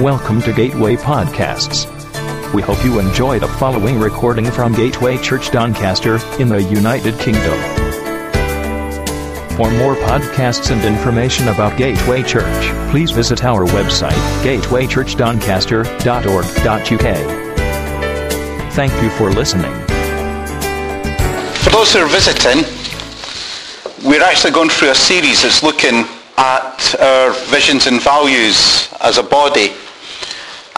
Welcome to Gateway Podcasts. We hope you enjoy the following recording from Gateway Church Doncaster in the United Kingdom. For more podcasts and information about Gateway Church, please visit our website, gatewaychurchdoncaster.org.uk. Thank you for listening. For those who are visiting, we're actually going through a series that's looking at our visions and values as a body.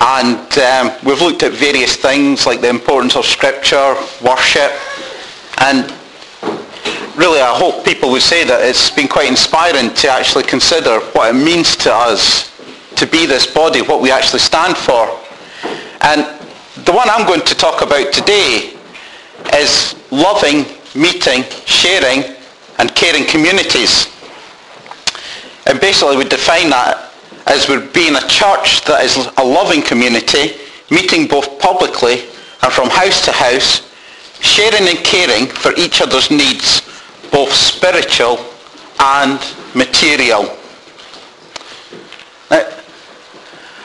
And um, we've looked at various things like the importance of scripture, worship, and really I hope people would say that it's been quite inspiring to actually consider what it means to us to be this body, what we actually stand for. And the one I'm going to talk about today is loving, meeting, sharing, and caring communities. And basically we define that as we're being a church that is a loving community, meeting both publicly and from house to house, sharing and caring for each other's needs, both spiritual and material. Now,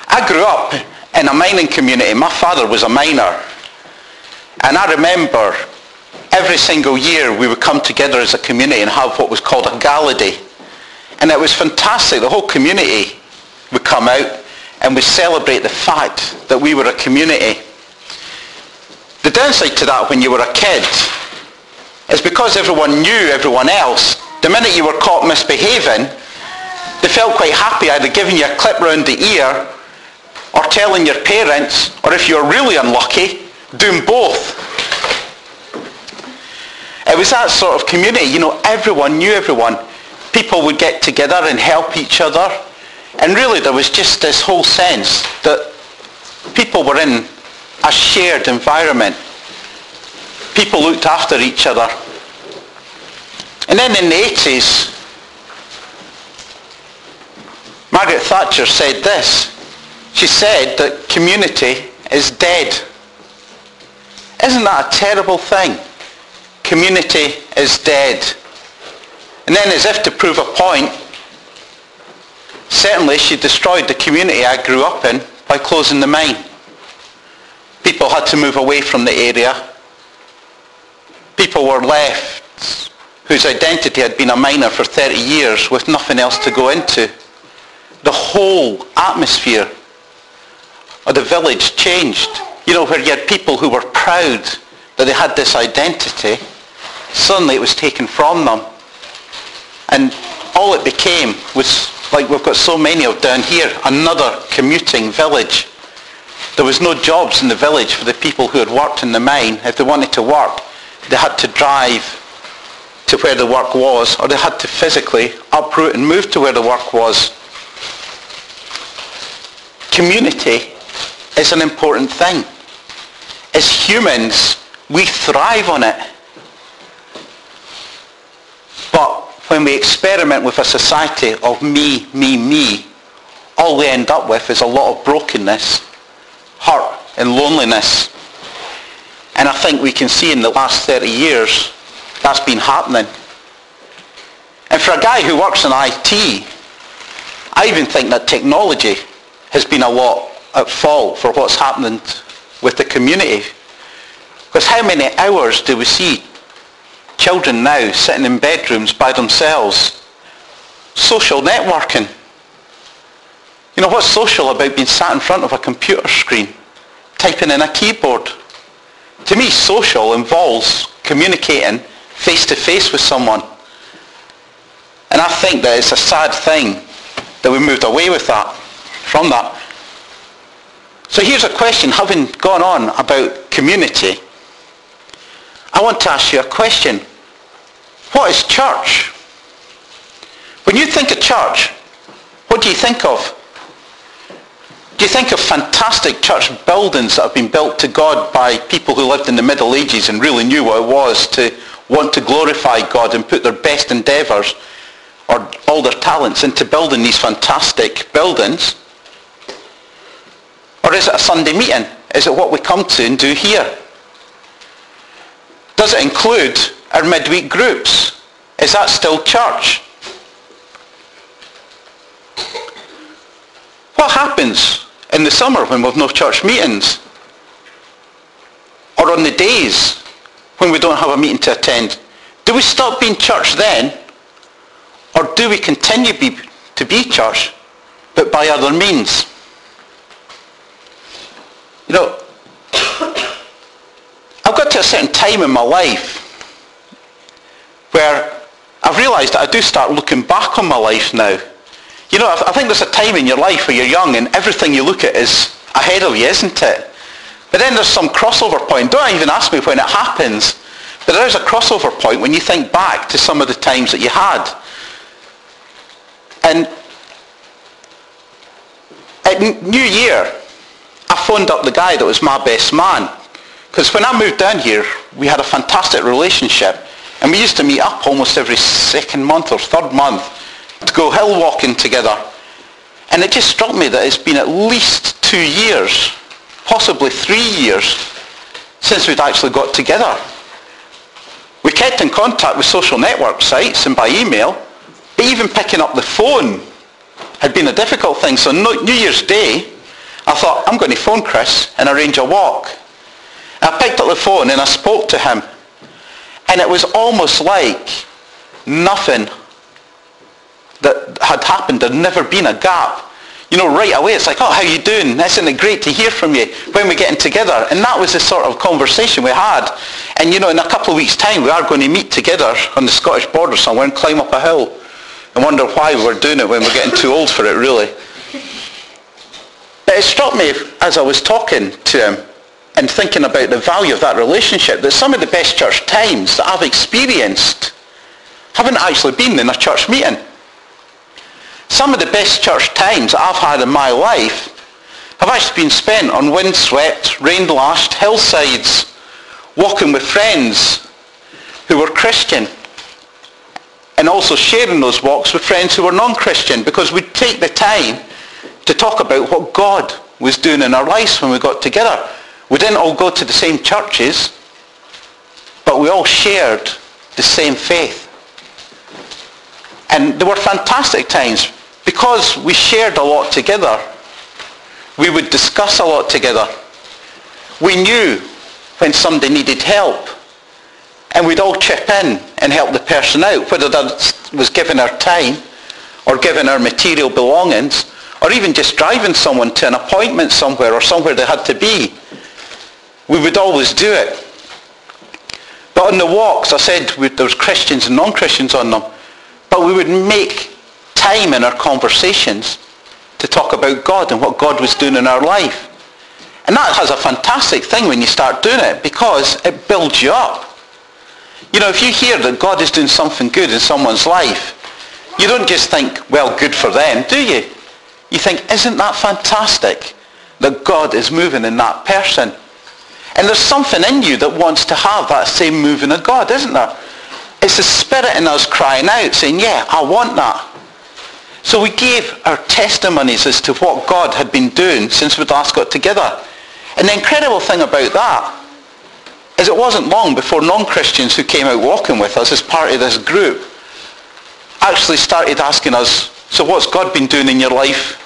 I grew up in a mining community. My father was a miner. And I remember every single year we would come together as a community and have what was called a gala day. And it was fantastic. The whole community would come out and we celebrate the fact that we were a community. The downside to that when you were a kid is because everyone knew everyone else, the minute you were caught misbehaving, they felt quite happy either giving you a clip round the ear or telling your parents, or if you're really unlucky, doing both. It was that sort of community. You know, everyone knew everyone. People would get together and help each other. And really there was just this whole sense that people were in a shared environment. People looked after each other. And then in the 80s, Margaret Thatcher said this. She said that community is dead. Isn't that a terrible thing? Community is dead. And then as if to prove a point, certainly she destroyed the community I grew up in by closing the mine. People had to move away from the area. People were left whose identity had been a miner for 30 years with nothing else to go into. The whole atmosphere of the village changed. You know, where you had people who were proud that they had this identity, suddenly it was taken from them. And all it became was, like we've got so many of down here, another commuting village. There was no jobs in the village for the people who had worked in the mine. If they wanted to work, they had to drive to where the work was, or they had to physically uproot and move to where the work was. Community is an important thing. As humans, we thrive on it. But when we experiment with a society of me, me, me, all we end up with is a lot of brokenness, hurt and loneliness. And I think we can see in the last 30 years that's been happening. And for a guy who works in IT, I even think that technology has been a lot at fault for what's happening with the community. Because how many hours do we see children now sitting in bedrooms by themselves? Social networking. You know, what's social about being sat in front of a computer screen, typing in a keyboard? To me, social involves communicating face to face with someone. And I think that it's a sad thing that we moved away with that, from that. So here's a question, having gone on about community, I want to ask you a question. What is church? When you think of church, what do you think of? Do you think of fantastic church buildings that have been built to God by people who lived in the Middle Ages and really knew what it was to want to glorify God and put their best endeavours or all their talents into building these fantastic buildings? Or is it a Sunday meeting? Is it what we come to and do here? Does it include our midweek groups? Is that still church? What happens in the summer when we've no church meetings? Or on the days when we don't have a meeting to attend? Do we stop being church then? Or do we continue be, to be church, but by other means? You know, I've got to a certain time in my life where I've realised that I do start looking back on my life now. You know, I think there's a time in your life where you're young and everything you look at is ahead of you, isn't it? But then there's some crossover point. Don't even ask me when it happens. But there is a crossover point when you think back to some of the times that you had. And at New Year, I phoned up the guy that was my best man. Because when I moved down here, we had a fantastic relationship. And we used to meet up almost every second month or third month to go hill walking together. And it just struck me that it's been at least two years, possibly three years, since we'd actually got together. We kept in contact with social network sites and by email, but even picking up the phone had been a difficult thing. So New Year's Day, I thought, I'm going to phone Chris and arrange a walk. I picked up the phone and I spoke to him. And it was almost like nothing that had happened. There'd never been a gap. You know, right away it's like, oh, how you doing? Isn't it great to hear from you when we're getting together? And that was the sort of conversation we had. And you know, in a couple of weeks' time, we are going to meet together on the Scottish border somewhere and climb up a hill and wonder why we're doing it when we're getting too old for it, really. But it struck me as I was talking to him and thinking about the value of that relationship that some of the best church times that I've experienced haven't actually been in a church meeting. Some of the best church times that I've had in my life have actually been spent on windswept, rain-lashed hillsides, walking with friends who were Christian and also sharing those walks with friends who were non-Christian because we'd take the time to talk about what God was doing in our lives when we got together. We didn't all go to the same churches, but we all shared the same faith. And there were fantastic times because we shared a lot together. We would discuss a lot together. We knew when somebody needed help. And we'd all chip in and help the person out, whether that was giving our time or giving our material belongings or even just driving someone to an appointment somewhere or somewhere they had to be. We would always do it. But on the walks, I said there was Christians and non-Christians on them. But we would make time in our conversations to talk about God and what God was doing in our life. And that has a fantastic thing when you start doing it because it builds you up. You know, if you hear that God is doing something good in someone's life, you don't just think, well, good for them, do you? You think, isn't that fantastic that God is moving in that person? And there's something in you that wants to have that same moving of God, isn't there? It's the spirit in us crying out, saying, yeah, I want that. So we gave our testimonies as to what God had been doing since we'd last got together. And the incredible thing about that is it wasn't long before non-Christians who came out walking with us as part of this group actually started asking us, so what's God been doing in your life?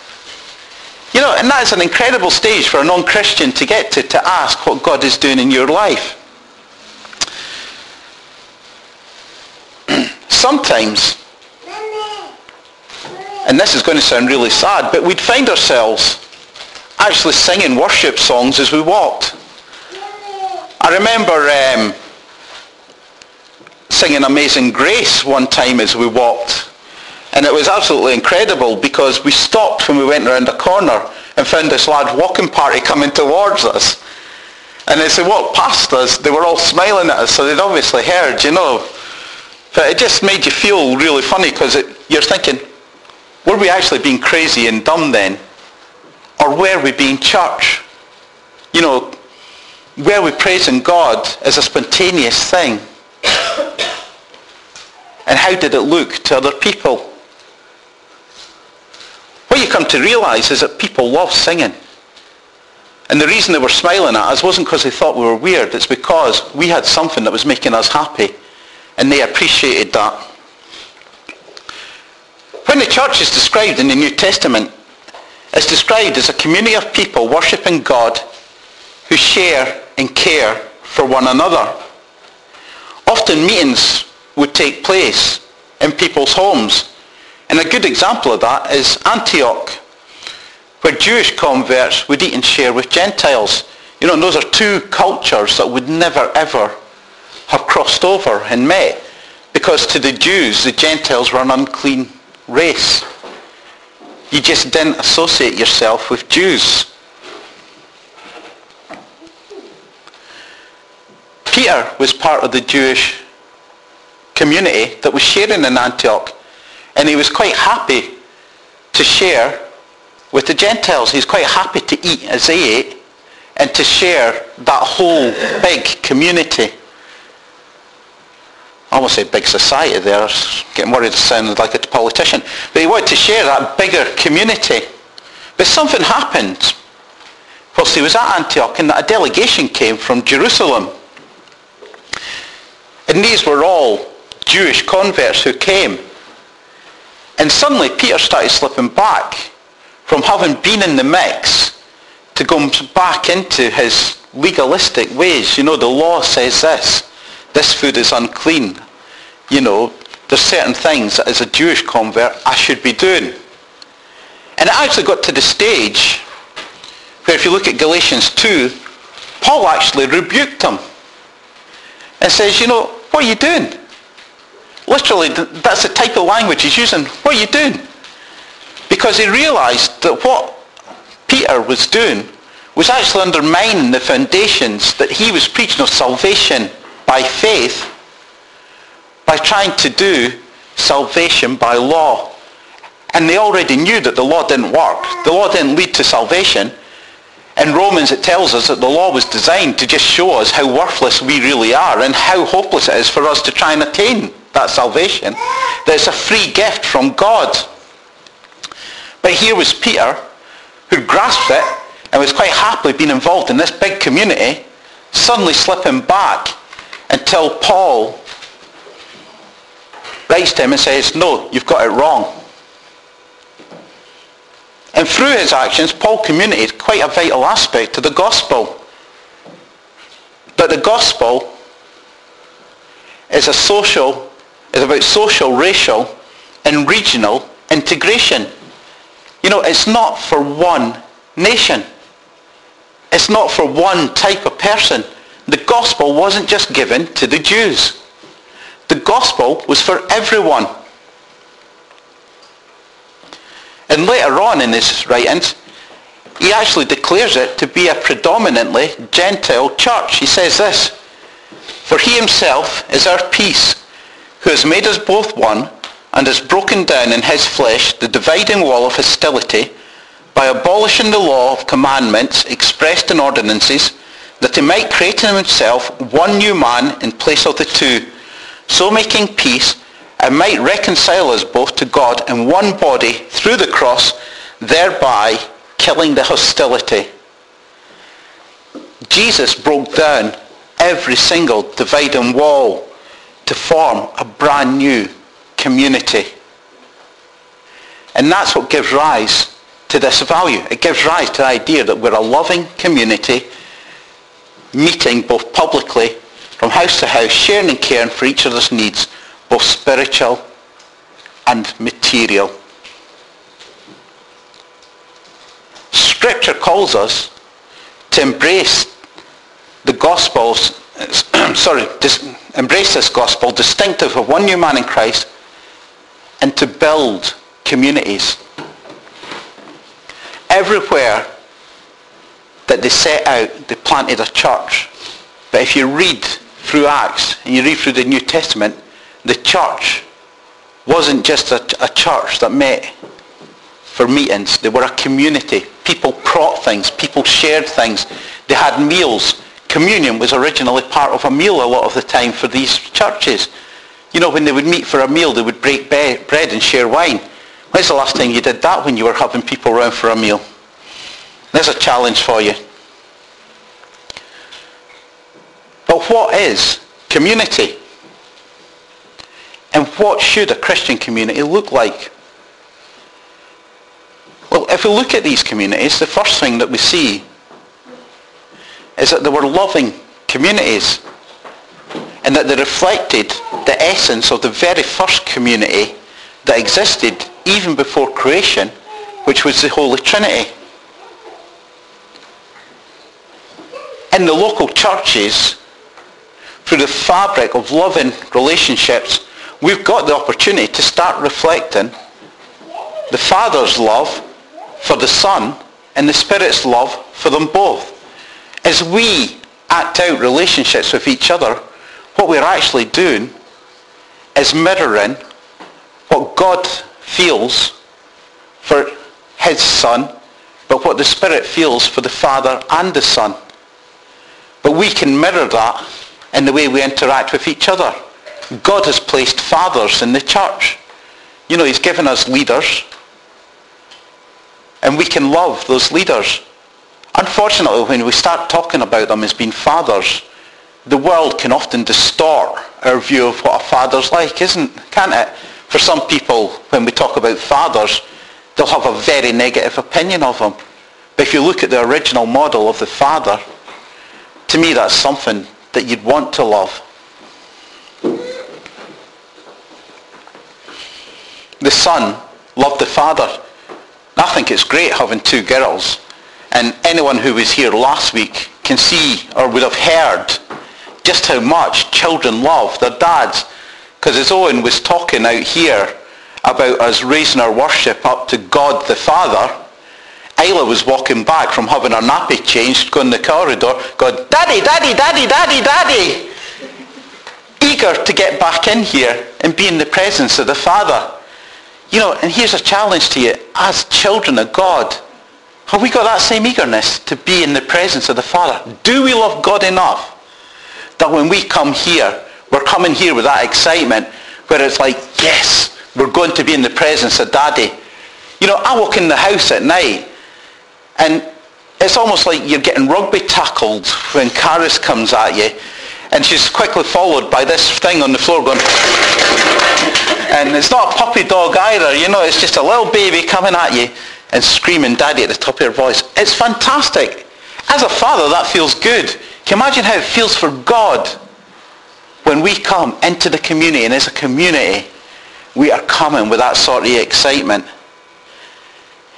You know, and that is an incredible stage for a non-Christian to get to, to ask what God is doing in your life. Sometimes, and this is going to sound really sad, but we'd find ourselves actually singing worship songs as we walked. I remember um, singing Amazing Grace one time as we walked. And it was absolutely incredible because we stopped when we went around a corner and found this large walking party coming towards us. And as they walked past us, they were all smiling at us, so they'd obviously heard, you know. But it just made you feel really funny because you're thinking, were we actually being crazy and dumb then? Or were we being church? You know, were we praising God as a spontaneous thing? and how did it look to other people? You come to realize is that people love singing. And the reason they were smiling at us wasn't because they thought we were weird. It's because we had something that was making us happy. And they appreciated that. When the church is described in the New Testament, it's described as a community of people worshipping God who share and care for one another. Often meetings would take place in people's homes. And a good example of that is Antioch, where Jewish converts would eat and share with Gentiles. You know, those are two cultures that would never ever have crossed over and met. Because to the Jews, the Gentiles were an unclean race. You just didn't associate yourself with Jews. Peter was part of the Jewish community that was sharing in Antioch. And he was quite happy to share with the Gentiles. He's quite happy to eat as they ate and to share that whole big community. I almost say big society there. Getting worried it sounded like a politician. But he wanted to share that bigger community. But something happened whilst he was at Antioch and a delegation came from Jerusalem. And these were all Jewish converts who came. And suddenly Peter started slipping back from having been in the mix to go back into his legalistic ways. You know, the law says this this food is unclean. You know, there's certain things that as a Jewish convert I should be doing. And it actually got to the stage where if you look at Galatians 2, Paul actually rebuked him and says, you know, what are you doing? Literally, that's the type of language he's using. What are you doing? Because he realized that what Peter was doing was actually undermining the foundations that he was preaching of salvation by faith by trying to do salvation by law. And they already knew that the law didn't work. The law didn't lead to salvation. In Romans it tells us that the law was designed to just show us how worthless we really are and how hopeless it is for us to try and attain that salvation. That it's a free gift from God. But here was Peter who grasped it and was quite happily being involved in this big community, suddenly slipping back until Paul writes to him and says, no, you've got it wrong. And through his actions, Paul communicated quite a vital aspect to the gospel. That the gospel is a social, is about social, racial, and regional integration. You know, it's not for one nation. It's not for one type of person. The gospel wasn't just given to the Jews. The gospel was for everyone. And later on in his writings, he actually declares it to be a predominantly Gentile church. He says this, For he himself is our peace, who has made us both one, and has broken down in his flesh the dividing wall of hostility, by abolishing the law of commandments expressed in ordinances, that he might create in himself one new man in place of the two, so making peace, and might reconcile us both to God in one body through the cross, thereby killing the hostility. Jesus broke down every single dividing wall to form a brand new community. And that's what gives rise to this value. It gives rise to the idea that we're a loving community meeting both publicly from house to house, sharing and caring for each other's needs both spiritual and material. Scripture calls us to embrace the gospels, sorry, dis, embrace this gospel distinctive of one new man in Christ and to build communities. Everywhere that they set out, they planted a church. But if you read through Acts and you read through the New Testament, the church wasn't just a, a church that met for meetings. They were a community. People brought things. People shared things. They had meals. Communion was originally part of a meal a lot of the time for these churches. You know, when they would meet for a meal, they would break be- bread and share wine. When's the last time you did that when you were having people around for a meal? There's a challenge for you. But what is community? And what should a Christian community look like? Well, if we look at these communities, the first thing that we see is that they were loving communities and that they reflected the essence of the very first community that existed even before creation, which was the Holy Trinity. In the local churches, through the fabric of loving relationships, we've got the opportunity to start reflecting the Father's love for the Son and the Spirit's love for them both. As we act out relationships with each other, what we're actually doing is mirroring what God feels for his Son, but what the Spirit feels for the Father and the Son. But we can mirror that in the way we interact with each other. God has placed fathers in the church. You know, he's given us leaders. And we can love those leaders. Unfortunately, when we start talking about them as being fathers, the world can often distort our view of what a father's like, isn't, can't it? For some people, when we talk about fathers, they'll have a very negative opinion of them. But if you look at the original model of the father, to me that's something that you'd want to love. The son loved the father. I think it's great having two girls. And anyone who was here last week can see or would have heard just how much children love their dads. Because as Owen was talking out here about us raising our worship up to God the Father, Isla was walking back from having her nappy changed, going in the corridor, going, Daddy, Daddy, Daddy, Daddy, Daddy! Eager to get back in here and be in the presence of the Father. You know, and here's a challenge to you. As children of God, have we got that same eagerness to be in the presence of the Father? Do we love God enough that when we come here, we're coming here with that excitement where it's like, yes, we're going to be in the presence of Daddy. You know, I walk in the house at night and it's almost like you're getting rugby tackled when Karis comes at you and she's quickly followed by this thing on the floor going and it's not a puppy dog either you know it's just a little baby coming at you and screaming daddy at the top of your voice. It's fantastic. As a father that feels good. Can you imagine how it feels for god when we come into the community and as a community we are coming with that sort of excitement.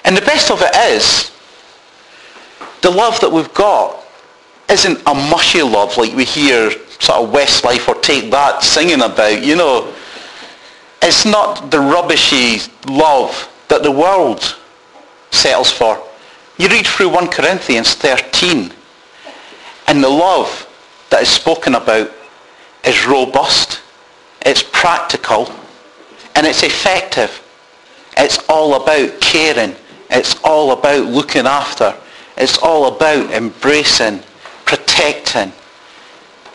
And the best of it is the love that we've got isn't a mushy love like we hear sort of Westlife or Take That singing about, you know. It's not the rubbishy love that the world settles for. You read through 1 Corinthians 13 and the love that is spoken about is robust, it's practical, and it's effective. It's all about caring. It's all about looking after. It's all about embracing, protecting.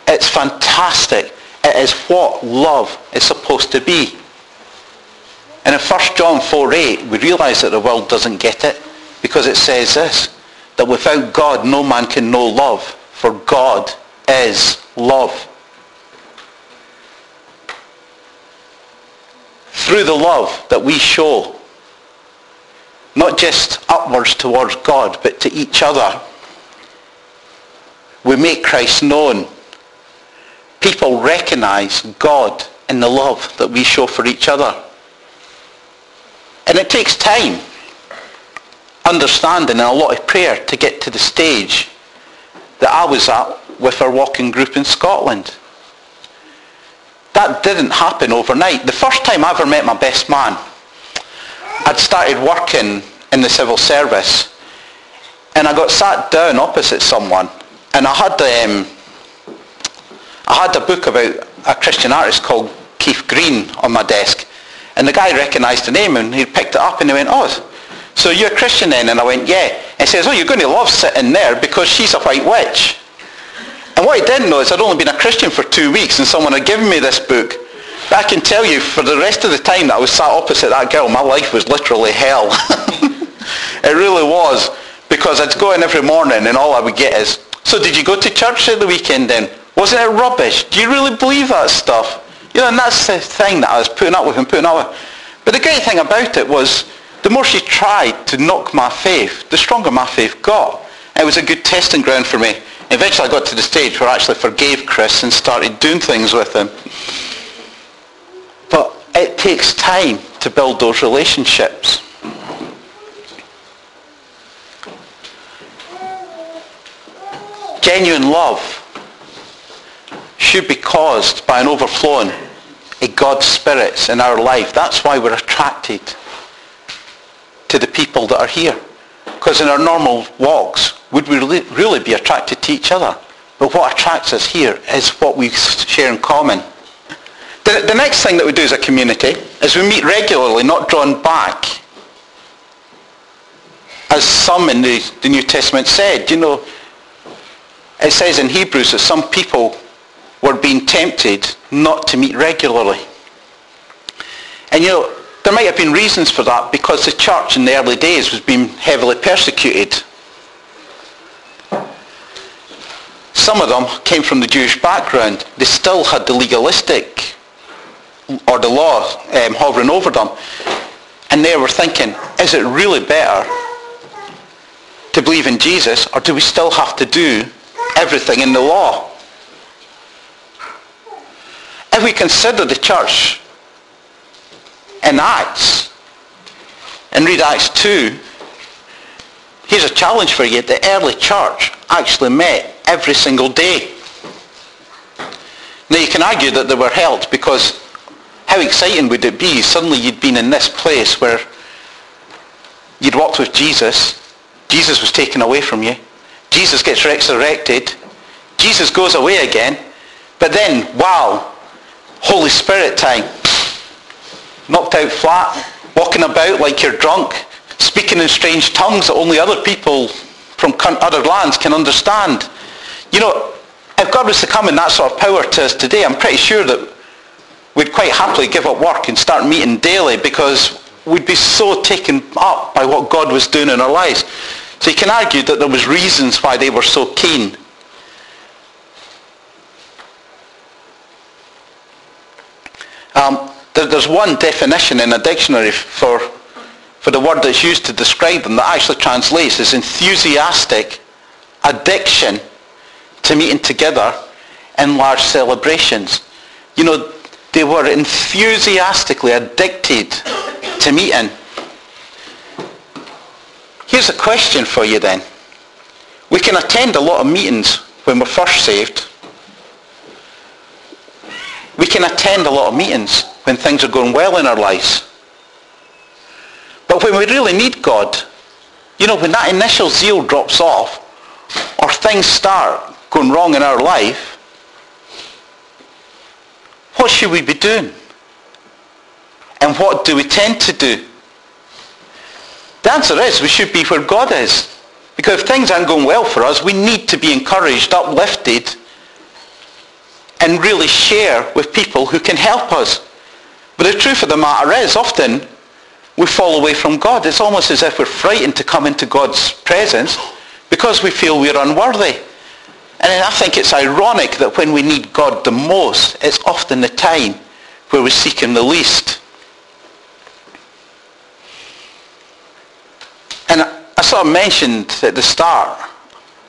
It's fantastic. It is what love is supposed to be. And in 1 John 4, 8, we realise that the world doesn't get it because it says this, that without God no man can know love, for God is love. Through the love that we show not just upwards towards God, but to each other. We make Christ known. People recognize God in the love that we show for each other. And it takes time, understanding and a lot of prayer to get to the stage that I was at with our walking group in Scotland. That didn't happen overnight. The first time I ever met my best man, I'd started working in the civil service and I got sat down opposite someone and I had um, I had a book about a Christian artist called Keith Green on my desk and the guy recognised the name and he picked it up and he went, oh, so you're a Christian then? And I went, yeah. And he says, oh, you're going to love sitting there because she's a white witch. And what I didn't know is I'd only been a Christian for two weeks and someone had given me this book I can tell you, for the rest of the time that I was sat opposite that girl, my life was literally hell. it really was. Because I'd go in every morning and all I would get is, so did you go to church at the weekend then? Wasn't it rubbish? Do you really believe that stuff? You know, and that's the thing that I was putting up with and putting up with. But the great thing about it was, the more she tried to knock my faith, the stronger my faith got. It was a good testing ground for me. Eventually I got to the stage where I actually forgave Chris and started doing things with him. But it takes time to build those relationships. Genuine love should be caused by an overflowing of God's spirits in our life. That's why we're attracted to the people that are here. Because in our normal walks, would we really be attracted to each other? But what attracts us here is what we share in common. The, the next thing that we do as a community is we meet regularly, not drawn back. As some in the, the New Testament said, you know, it says in Hebrews that some people were being tempted not to meet regularly. And you know, there might have been reasons for that because the church in the early days was being heavily persecuted. Some of them came from the Jewish background. They still had the legalistic or the law um, hovering over them. And they were thinking, is it really better to believe in Jesus or do we still have to do everything in the law? If we consider the church in Acts and read Acts 2, here's a challenge for you. The early church actually met every single day. Now you can argue that they were helped because how exciting would it be? Suddenly you'd been in this place where you'd walked with Jesus, Jesus was taken away from you, Jesus gets resurrected, Jesus goes away again, but then, wow, Holy Spirit time, knocked out flat, walking about like you're drunk, speaking in strange tongues that only other people from other lands can understand. You know, if God was to come in that sort of power to us today, I'm pretty sure that we'd quite happily give up work and start meeting daily because we'd be so taken up by what God was doing in our lives. So you can argue that there was reasons why they were so keen. Um, there's one definition in a dictionary for, for the word that's used to describe them that actually translates as enthusiastic addiction to meeting together in large celebrations. You know, they were enthusiastically addicted to meeting. Here's a question for you then. We can attend a lot of meetings when we're first saved. We can attend a lot of meetings when things are going well in our lives. But when we really need God, you know, when that initial zeal drops off or things start going wrong in our life, what should we be doing? And what do we tend to do? The answer is we should be where God is. Because if things aren't going well for us, we need to be encouraged, uplifted, and really share with people who can help us. But the truth of the matter is, often we fall away from God. It's almost as if we're frightened to come into God's presence because we feel we're unworthy. And I think it's ironic that when we need God the most, it's often the time where we seek him the least. And I sort of mentioned at the start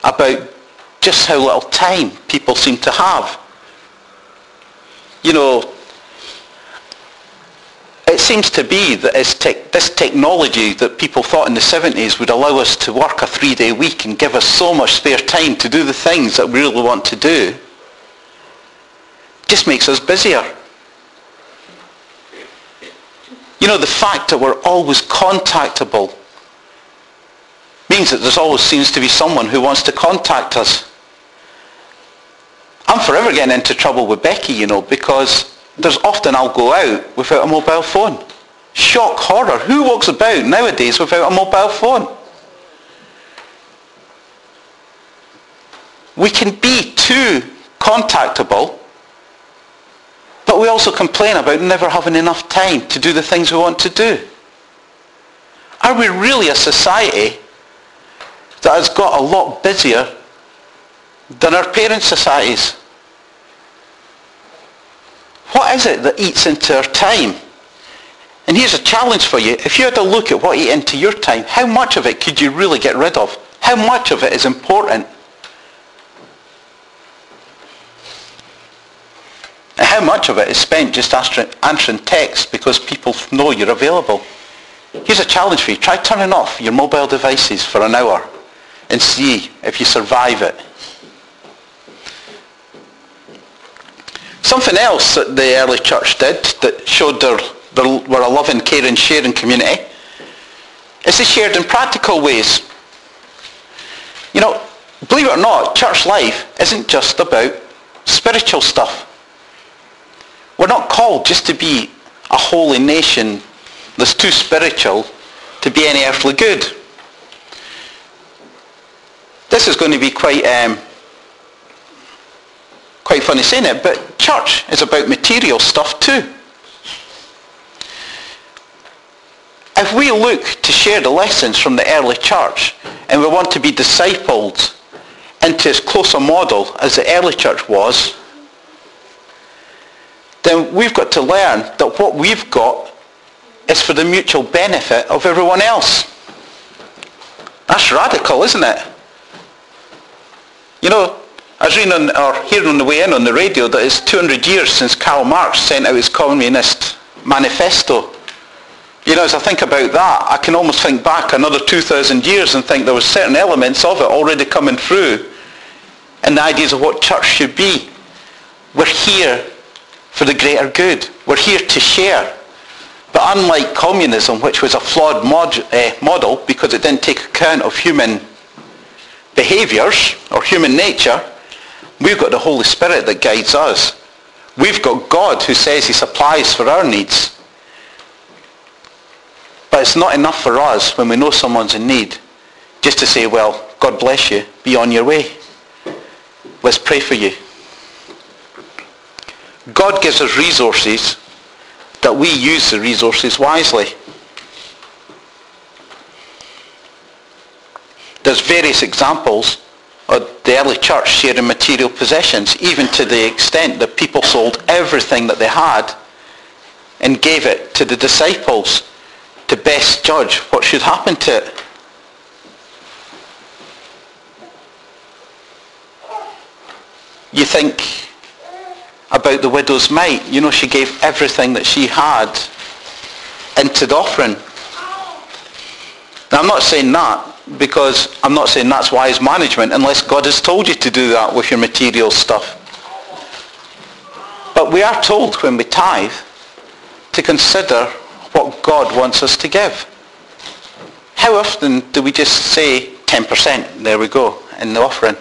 about just how little time people seem to have. You know, it seems to be that this technology that people thought in the 70s would allow us to work a three-day week and give us so much spare time to do the things that we really want to do just makes us busier. You know, the fact that we're always contactable means that there always seems to be someone who wants to contact us. I'm forever getting into trouble with Becky, you know, because there's often I'll go out without a mobile phone. Shock horror. Who walks about nowadays without a mobile phone? We can be too contactable, but we also complain about never having enough time to do the things we want to do. Are we really a society that has got a lot busier than our parent societies? What is it that eats into our time? And here's a challenge for you. If you had a look at what ate into your time, how much of it could you really get rid of? How much of it is important? And how much of it is spent just answering texts because people know you're available? Here's a challenge for you. Try turning off your mobile devices for an hour and see if you survive it. Something else that the early church did that showed there were a loving, caring, sharing community is they shared in practical ways. You know, believe it or not, church life isn't just about spiritual stuff. We're not called just to be a holy nation that's too spiritual to be any earthly good. This is going to be quite um, quite funny saying it, but church is about material stuff too. If we look to share the lessons from the early church and we want to be discipled into as close a model as the early church was, then we've got to learn that what we've got is for the mutual benefit of everyone else. That's radical, isn't it? You know, I was reading on, or hearing on the way in on the radio that it's 200 years since Karl Marx sent out his Communist Manifesto. You know, as I think about that, I can almost think back another 2,000 years and think there were certain elements of it already coming through and the ideas of what church should be. We're here for the greater good. We're here to share. But unlike communism, which was a flawed mod, uh, model because it didn't take account of human behaviors or human nature, we've got the Holy Spirit that guides us. We've got God who says he supplies for our needs. But it's not enough for us when we know someone's in need just to say, well, God bless you, be on your way. Let's pray for you. God gives us resources that we use the resources wisely. There's various examples the early church sharing material possessions, even to the extent that people sold everything that they had and gave it to the disciples to best judge what should happen to it. You think about the widow's mite. You know, she gave everything that she had into the offering. Now, I'm not saying that because I'm not saying that's wise management unless God has told you to do that with your material stuff. But we are told when we tithe to consider what God wants us to give. How often do we just say 10%, there we go, in the offering?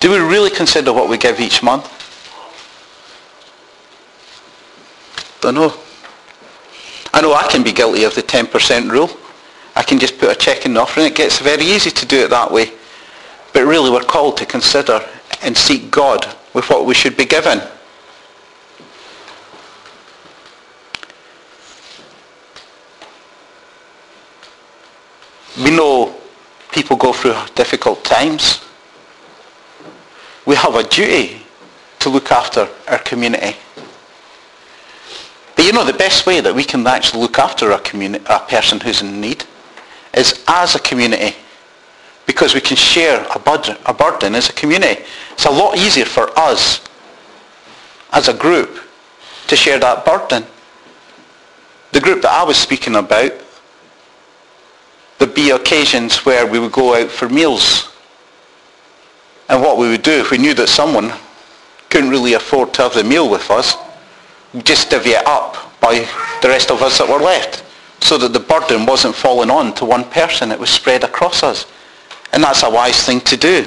Do we really consider what we give each month? Don't know. I know I can be guilty of the 10% rule. I can just put a check in the offering. It gets very easy to do it that way. But really we're called to consider and seek God with what we should be given. We know people go through difficult times we have a duty to look after our community. But you know the best way that we can actually look after a, a person who's in need is as a community because we can share a burden, a burden as a community. It's a lot easier for us as a group to share that burden. The group that I was speaking about, there'd be occasions where we would go out for meals and what we would do if we knew that someone couldn't really afford to have the meal with us, we'd just divvy it up by the rest of us that were left so that the burden wasn't falling on to one person. It was spread across us. And that's a wise thing to do.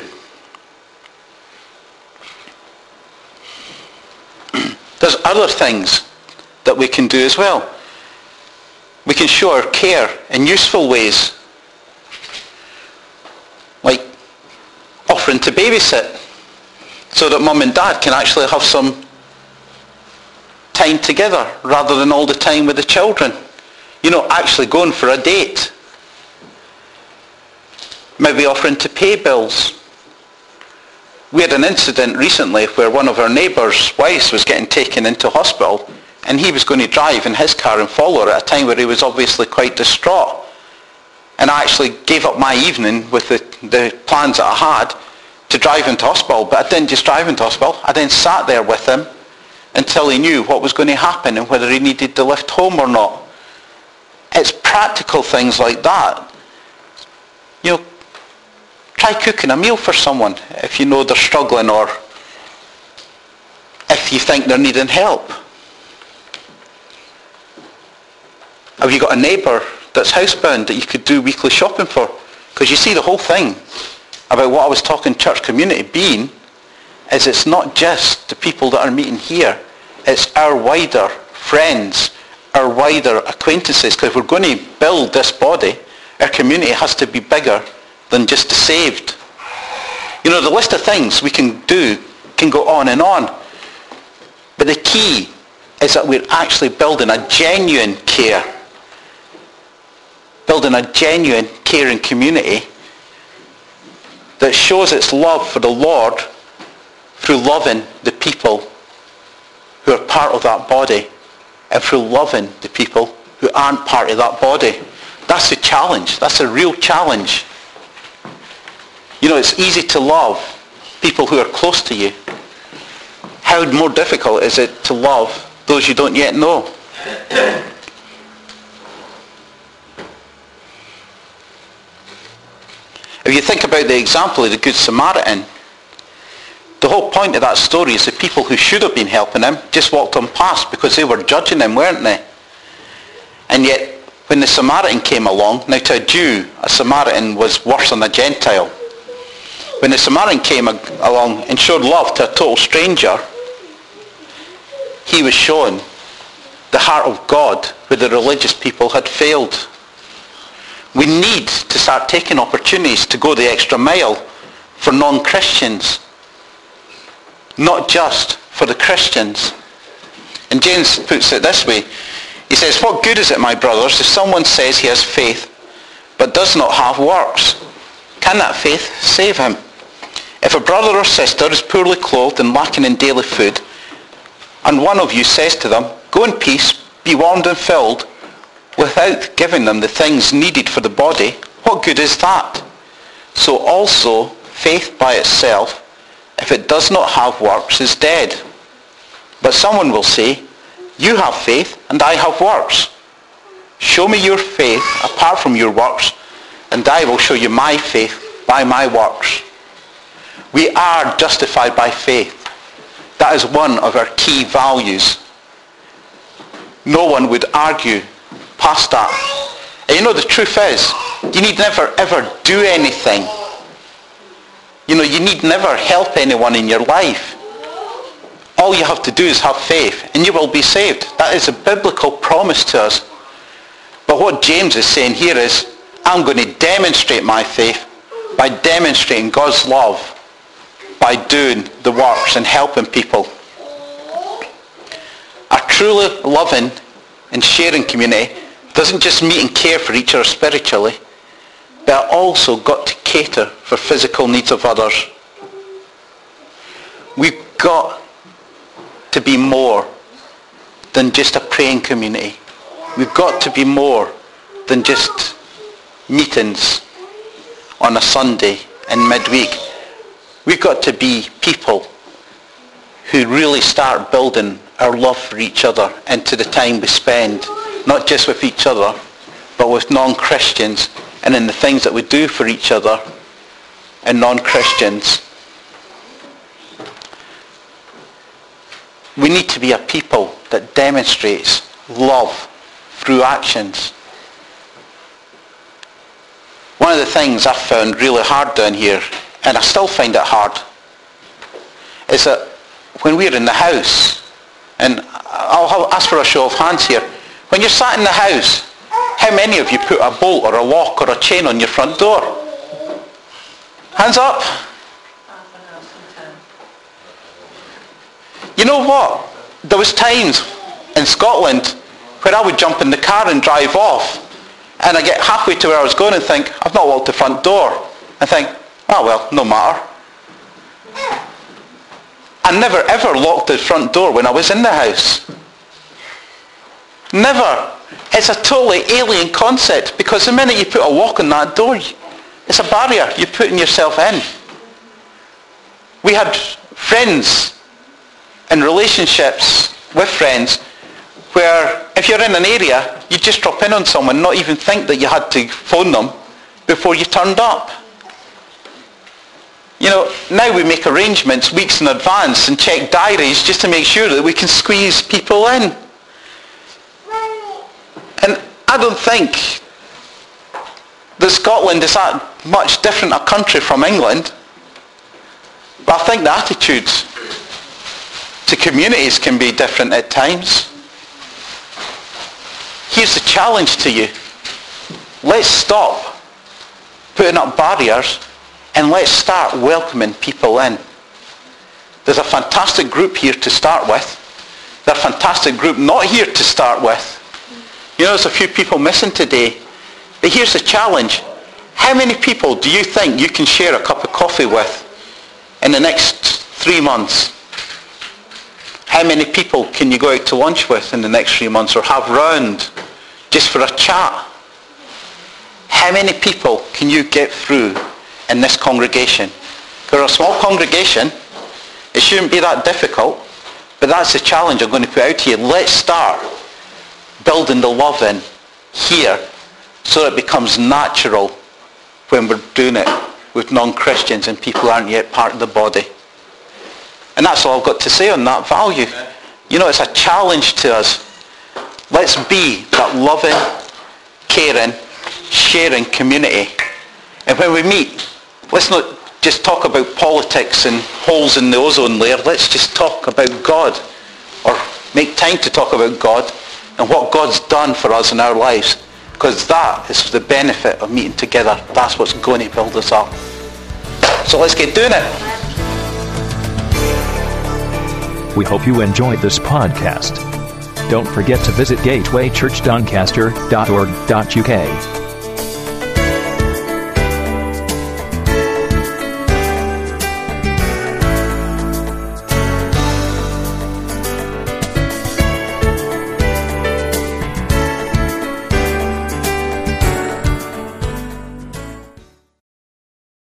There's other things that we can do as well. We can show our care in useful ways like offering to babysit so that mum and dad can actually have some time together rather than all the time with the children. You know, actually going for a date. Maybe offering to pay bills. We had an incident recently where one of our neighbours' wives was getting taken into hospital and he was going to drive in his car and follow her at a time where he was obviously quite distraught. And I actually gave up my evening with the, the plans that I had to drive him to hospital, but I didn't just drive him to hospital. I then sat there with him until he knew what was going to happen and whether he needed to lift home or not. It's practical things like that. You know, try cooking a meal for someone if you know they're struggling or if you think they're needing help. Have you got a neighbour that's housebound that you could do weekly shopping for? Because you see the whole thing about what I was talking church community being is it's not just the people that are meeting here. It's our wider friends, our wider acquaintances. Because if we're going to build this body, our community has to be bigger than just the saved. You know, the list of things we can do can go on and on. But the key is that we're actually building a genuine care, building a genuine caring community that shows its love for the Lord through loving the people who are part of that body and through loving the people who aren't part of that body. That's a challenge. That's a real challenge. You know, it's easy to love people who are close to you. How more difficult is it to love those you don't yet know? If you think about the example of the Good Samaritan, the whole point of that story is the people who should have been helping him just walked on past because they were judging him, weren't they? And yet, when the Samaritan came along, now to a Jew, a Samaritan was worse than a Gentile. When the Samaritan came along and showed love to a total stranger, he was showing the heart of God where the religious people had failed. We need to start taking opportunities to go the extra mile for non-Christians, not just for the Christians. And James puts it this way. He says, what good is it, my brothers, if someone says he has faith but does not have works? Can that faith save him? If a brother or sister is poorly clothed and lacking in daily food, and one of you says to them, go in peace, be warmed and filled, without giving them the things needed for the body, what good is that? So also, faith by itself, if it does not have works, is dead. But someone will say, you have faith and I have works. Show me your faith apart from your works, and I will show you my faith by my works. We are justified by faith. That is one of our key values. No one would argue past that. And you know, the truth is, you need never ever do anything. You know, you need never help anyone in your life. All you have to do is have faith and you will be saved. That is a biblical promise to us. But what James is saying here is, I'm going to demonstrate my faith by demonstrating God's love by doing the works and helping people. A truly loving and sharing community doesn't just meet and care for each other spiritually, but also got to cater for physical needs of others. We've got to be more than just a praying community. We've got to be more than just meetings on a Sunday and midweek. We've got to be people who really start building our love for each other into the time we spend not just with each other, but with non-Christians and in the things that we do for each other and non-Christians. We need to be a people that demonstrates love through actions. One of the things I've found really hard down here, and I still find it hard, is that when we're in the house, and I'll ask for a show of hands here, when you're sat in the house, how many of you put a bolt or a lock or a chain on your front door? Hands up. You know what? There was times in Scotland where I would jump in the car and drive off and I get halfway to where I was going and think, I've not locked the front door. I think, oh well, no matter. I never ever locked the front door when I was in the house. Never. It's a totally alien concept because the minute you put a lock on that door, it's a barrier you're putting yourself in. We had friends and relationships with friends where if you're in an area, you just drop in on someone, not even think that you had to phone them before you turned up. You know, now we make arrangements weeks in advance and check diaries just to make sure that we can squeeze people in. I don't think that Scotland is that much different a country from England. But I think the attitudes to communities can be different at times. Here's the challenge to you. Let's stop putting up barriers and let's start welcoming people in. There's a fantastic group here to start with. There's a fantastic group not here to start with. You know, there's a few people missing today. But here's the challenge. How many people do you think you can share a cup of coffee with in the next three months? How many people can you go out to lunch with in the next three months or have round just for a chat? How many people can you get through in this congregation. We're a small congregation. It shouldn't be that difficult. But that's the challenge I'm going to put out to you. Let's start building the love in here so it becomes natural when we're doing it with non-Christians and people aren't yet part of the body. And that's all I've got to say on that value. You know, it's a challenge to us. Let's be that loving, caring, sharing community. And when we meet, Let's not just talk about politics and holes in the ozone layer. Let's just talk about God or make time to talk about God and what God's done for us in our lives because that is the benefit of meeting together. That's what's going to build us up. So let's get doing it. We hope you enjoyed this podcast. Don't forget to visit gatewaychurchdoncaster.org.uk